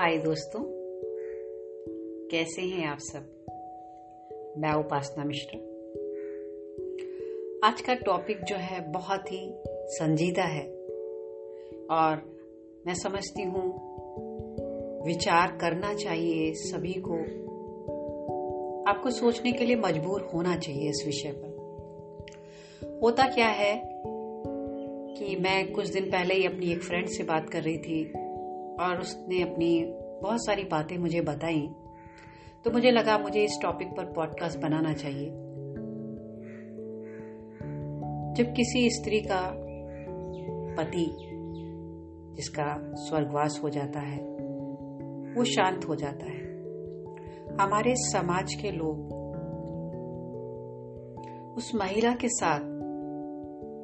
हाय दोस्तों, कैसे हैं आप सब? मैं उपासना मिश्रा। आज का टॉपिक जो है बहुत ही संजीदा है और मैं समझती हूँ विचार करना चाहिए सभी को। आपको सोचने के लिए मजबूर होना चाहिए इस विषय पर। होता क्या है कि मैं कुछ दिन पहले ही अपनी एक फ्रेंड से बात कर रही थी। और उसने अपनी बहुत सारी बातें मुझे बताई। तो मुझे लगा मुझे इस टॉपिक पर पॉडकास्ट बनाना चाहिए। जब किसी स्त्री का पति, जिसका स्वर्गवास हो जाता है, वो शांत हो जाता है। हमारे समाज के लोग उस महिला के साथ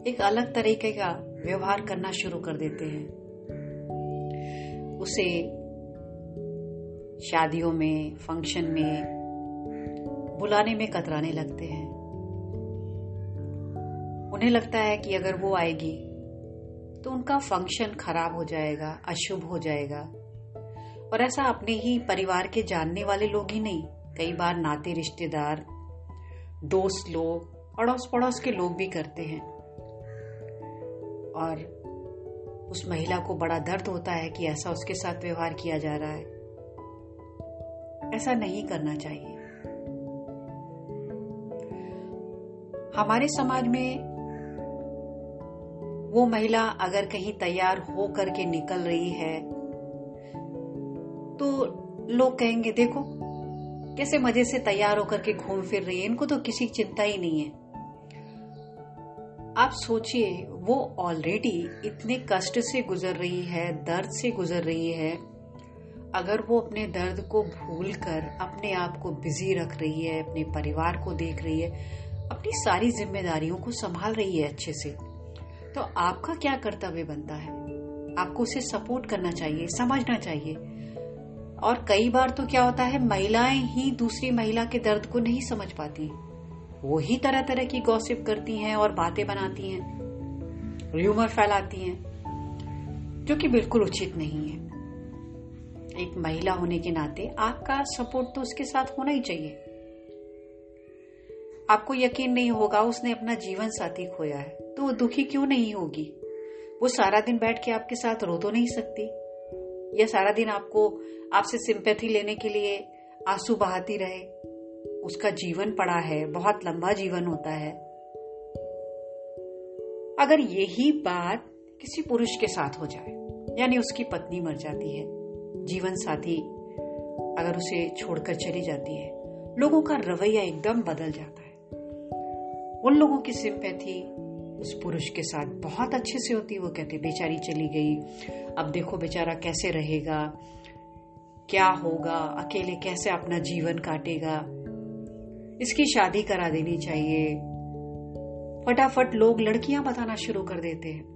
एक अलग तरीके का व्यवहार करना शुरू कर देते हैं। उसे शादियों में फ़ंक्शन में, बुलाने में कतराने लगते हैं। उन्हें लगता है कि अगर वो आएगी तो उनका फ़ंक्शन खराब हो जाएगा, अशुभ हो जाएगा। और ऐसा अपने ही परिवार के जानने वाले लोग ही नहीं। कई बार नाते, रिश्तेदार, दोस्त लोग अड़ोस पड़ोस के लोग भी करते हैं। और उस महिला को बड़ा दर्द होता है कि ऐसा उसके साथ व्यवहार किया जा रहा है। ऐसा नहीं करना चाहिए। हमारे समाज में वो महिला अगर कहीं तैयार हो करके निकल रही है तो लोग कहेंगे, देखो, कैसे मज़े से तैयार होकर के घूम फिर रही है, इनको तो किसी चिंता ही नहीं है। आप सोचिए, वो ऑलरेडी इतने कष्ट से गुजर रही है, दर्द से गुजर रही है। अगर वो अपने दर्द को भूल कर अपने आप को बिज़ी रख रही है, अपने परिवार को देख रही है, अपनी सारी जिम्मेदारियों को संभाल रही है अच्छे से तो आपका क्या कर्तव्य बनता है? आपको उसे सपोर्ट करना चाहिए, समझना चाहिए। और कई बार तो क्या होता है, महिलाएँ ही दूसरी महिला के दर्द को नहीं समझ पाती। वो ही तरह तरह की गॉसिप करती हैं और बातें बनाती हैं र्यूमर फैलाती हैं, जो कि बिल्कुल उचित नहीं है। एक महिला होने के नाते आपका सपोर्ट तो उसके साथ होना ही चाहिए। आपको यकीन नहीं होगा, उसने अपना जीवन साथी खोया है तो वो दुखी क्यों नहीं होगी? वो सारा दिन बैठ के आपके साथ रो तो नहीं सकती? या सारा दिन आपको, आपसे सिंपैथी लेने के लिए आँसू बहाती रहे उसका जीवन पड़ा है, बहुत लंबा जीवन होता है। अगर यही बात किसी पुरुष के साथ हो जाए, यानी उसकी पत्नी मर जाती है, जीवन साथी अगर उसे छोड़कर चली जाती है, लोगों का रवैया एकदम बदल जाता है। उन लोगों की सिंपैथी उस पुरुष के साथ बहुत अच्छे से होती, वो कहते, बेचारी चली गई, अब देखो बेचारा कैसे रहेगा, क्या होगा, अकेले कैसे अपना जीवन काटेगा। इसकी शादी करा देनी चाहिए। फटाफट लोग लड़कियाँ बताना शुरू कर देते हैं।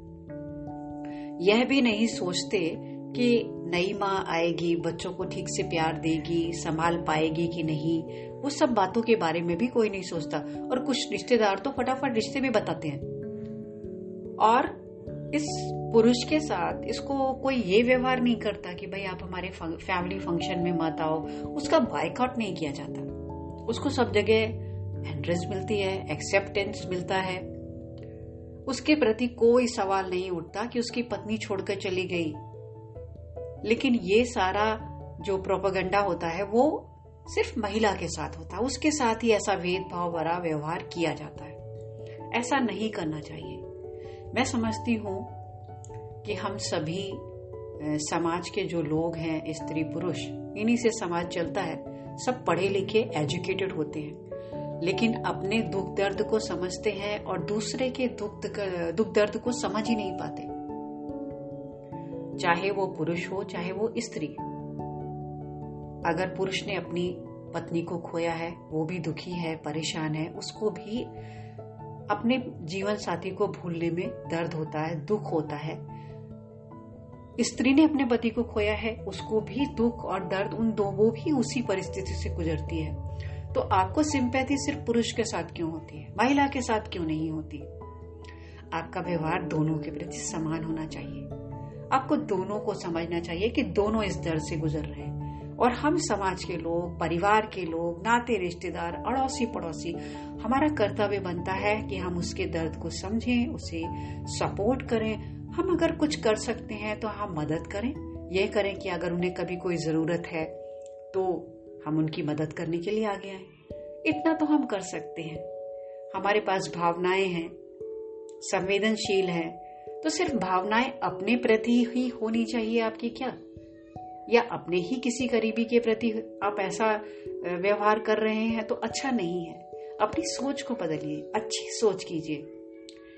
यह भी नहीं सोचते कि नई माँ आएगी, बच्चों को ठीक से प्यार देगी, संभाल पाएगी कि नहीं, वो सब बातों के बारे में भी कोई नहीं सोचता। और कुछ रिश्तेदार तो फटाफट रिश्ते भी बताते हैं। और इस पुरुष के साथ इसको कोई ये व्यवहार नहीं करता कि भाई आप हमारे फैमिली फ़ंक्शन में मत आओ उसका बाइकआउट नहीं किया जाता। उसको सब जगह एंट्रेंस मिलती है एक्सेप्टेंस मिलता है। उसके प्रति कोई सवाल नहीं उठता कि उसकी पत्नी छोड़कर चली गई। लेकिन ये सारा जो प्रोपागंडा होता है, वो सिर्फ़ महिला के साथ होता है। उसके साथ ही ऐसा भेदभाव भरा व्यवहार किया जाता है। ऐसा नहीं करना चाहिए। मैं समझती हूँ कि हम सभी समाज के जो लोग हैं स्त्री पुरुष इन्हीं से समाज चलता है। सब पढ़े लिखे एजुकेटेड होते हैं। लेकिन अपने दुख दर्द को समझते हैं और दूसरे के दुख दुख दर्द को समझ ही नहीं पाते। चाहे वो पुरुष हो, चाहे वो स्त्री। अगर पुरुष ने अपनी पत्नी को खोया है, वो भी दुखी है, परेशान है, उसको भी अपने जीवन साथी को भूलने में दर्द होता है, दुख होता है। स्त्री ने अपने पति को खोया है, उसको भी दुख और दर्द उन दो वो भी उसी परिस्थिति से गुजरती है। तो आपको सिंपैथी सिर्फ़ पुरुष के साथ क्यों होती है? महिला के साथ क्यों नहीं होती? आपका व्यवहार दोनों के प्रति समान होना चाहिए। आपको दोनों को समझना चाहिए कि दोनों इस दर्द से गुजर रहे हैं। और हम समाज के लोग, परिवार के लोग, नाते, रिश्तेदार अड़ोसी पड़ोसी हमारा कर्तव्य बनता है कि हम उसके दर्द को समझें, उसे सपोर्ट करें हम अगर कुछ कर सकते हैं तो हम मदद करें। यह करें कि अगर उन्हें कभी कोई ज़रूरत है तो हम उनकी मदद करने के लिए आगे आए। इतना तो हम कर सकते हैं। हमारे पास भावनाएँ हैं, संवेदनशील है तो सिर्फ़ भावनाएँ अपने प्रति ही होनी चाहिए आपकी क्या? या अपने ही किसी करीबी के प्रति आप ऐसा व्यवहार कर रहे हैं तो अच्छा नहीं है। अपनी सोच को बदलिए, अच्छी सोच कीजिए।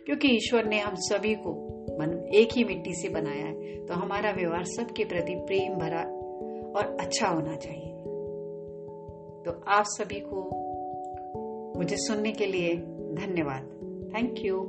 क्योंकि ईश्वर ने हम सभी को मन एक ही मिट्टी से बनाया है तो हमारा व्यवहार सबके प्रति प्रेम भरा और अच्छा होना चाहिए। तो आप सभी को मुझे सुनने के लिए धन्यवाद। Thank you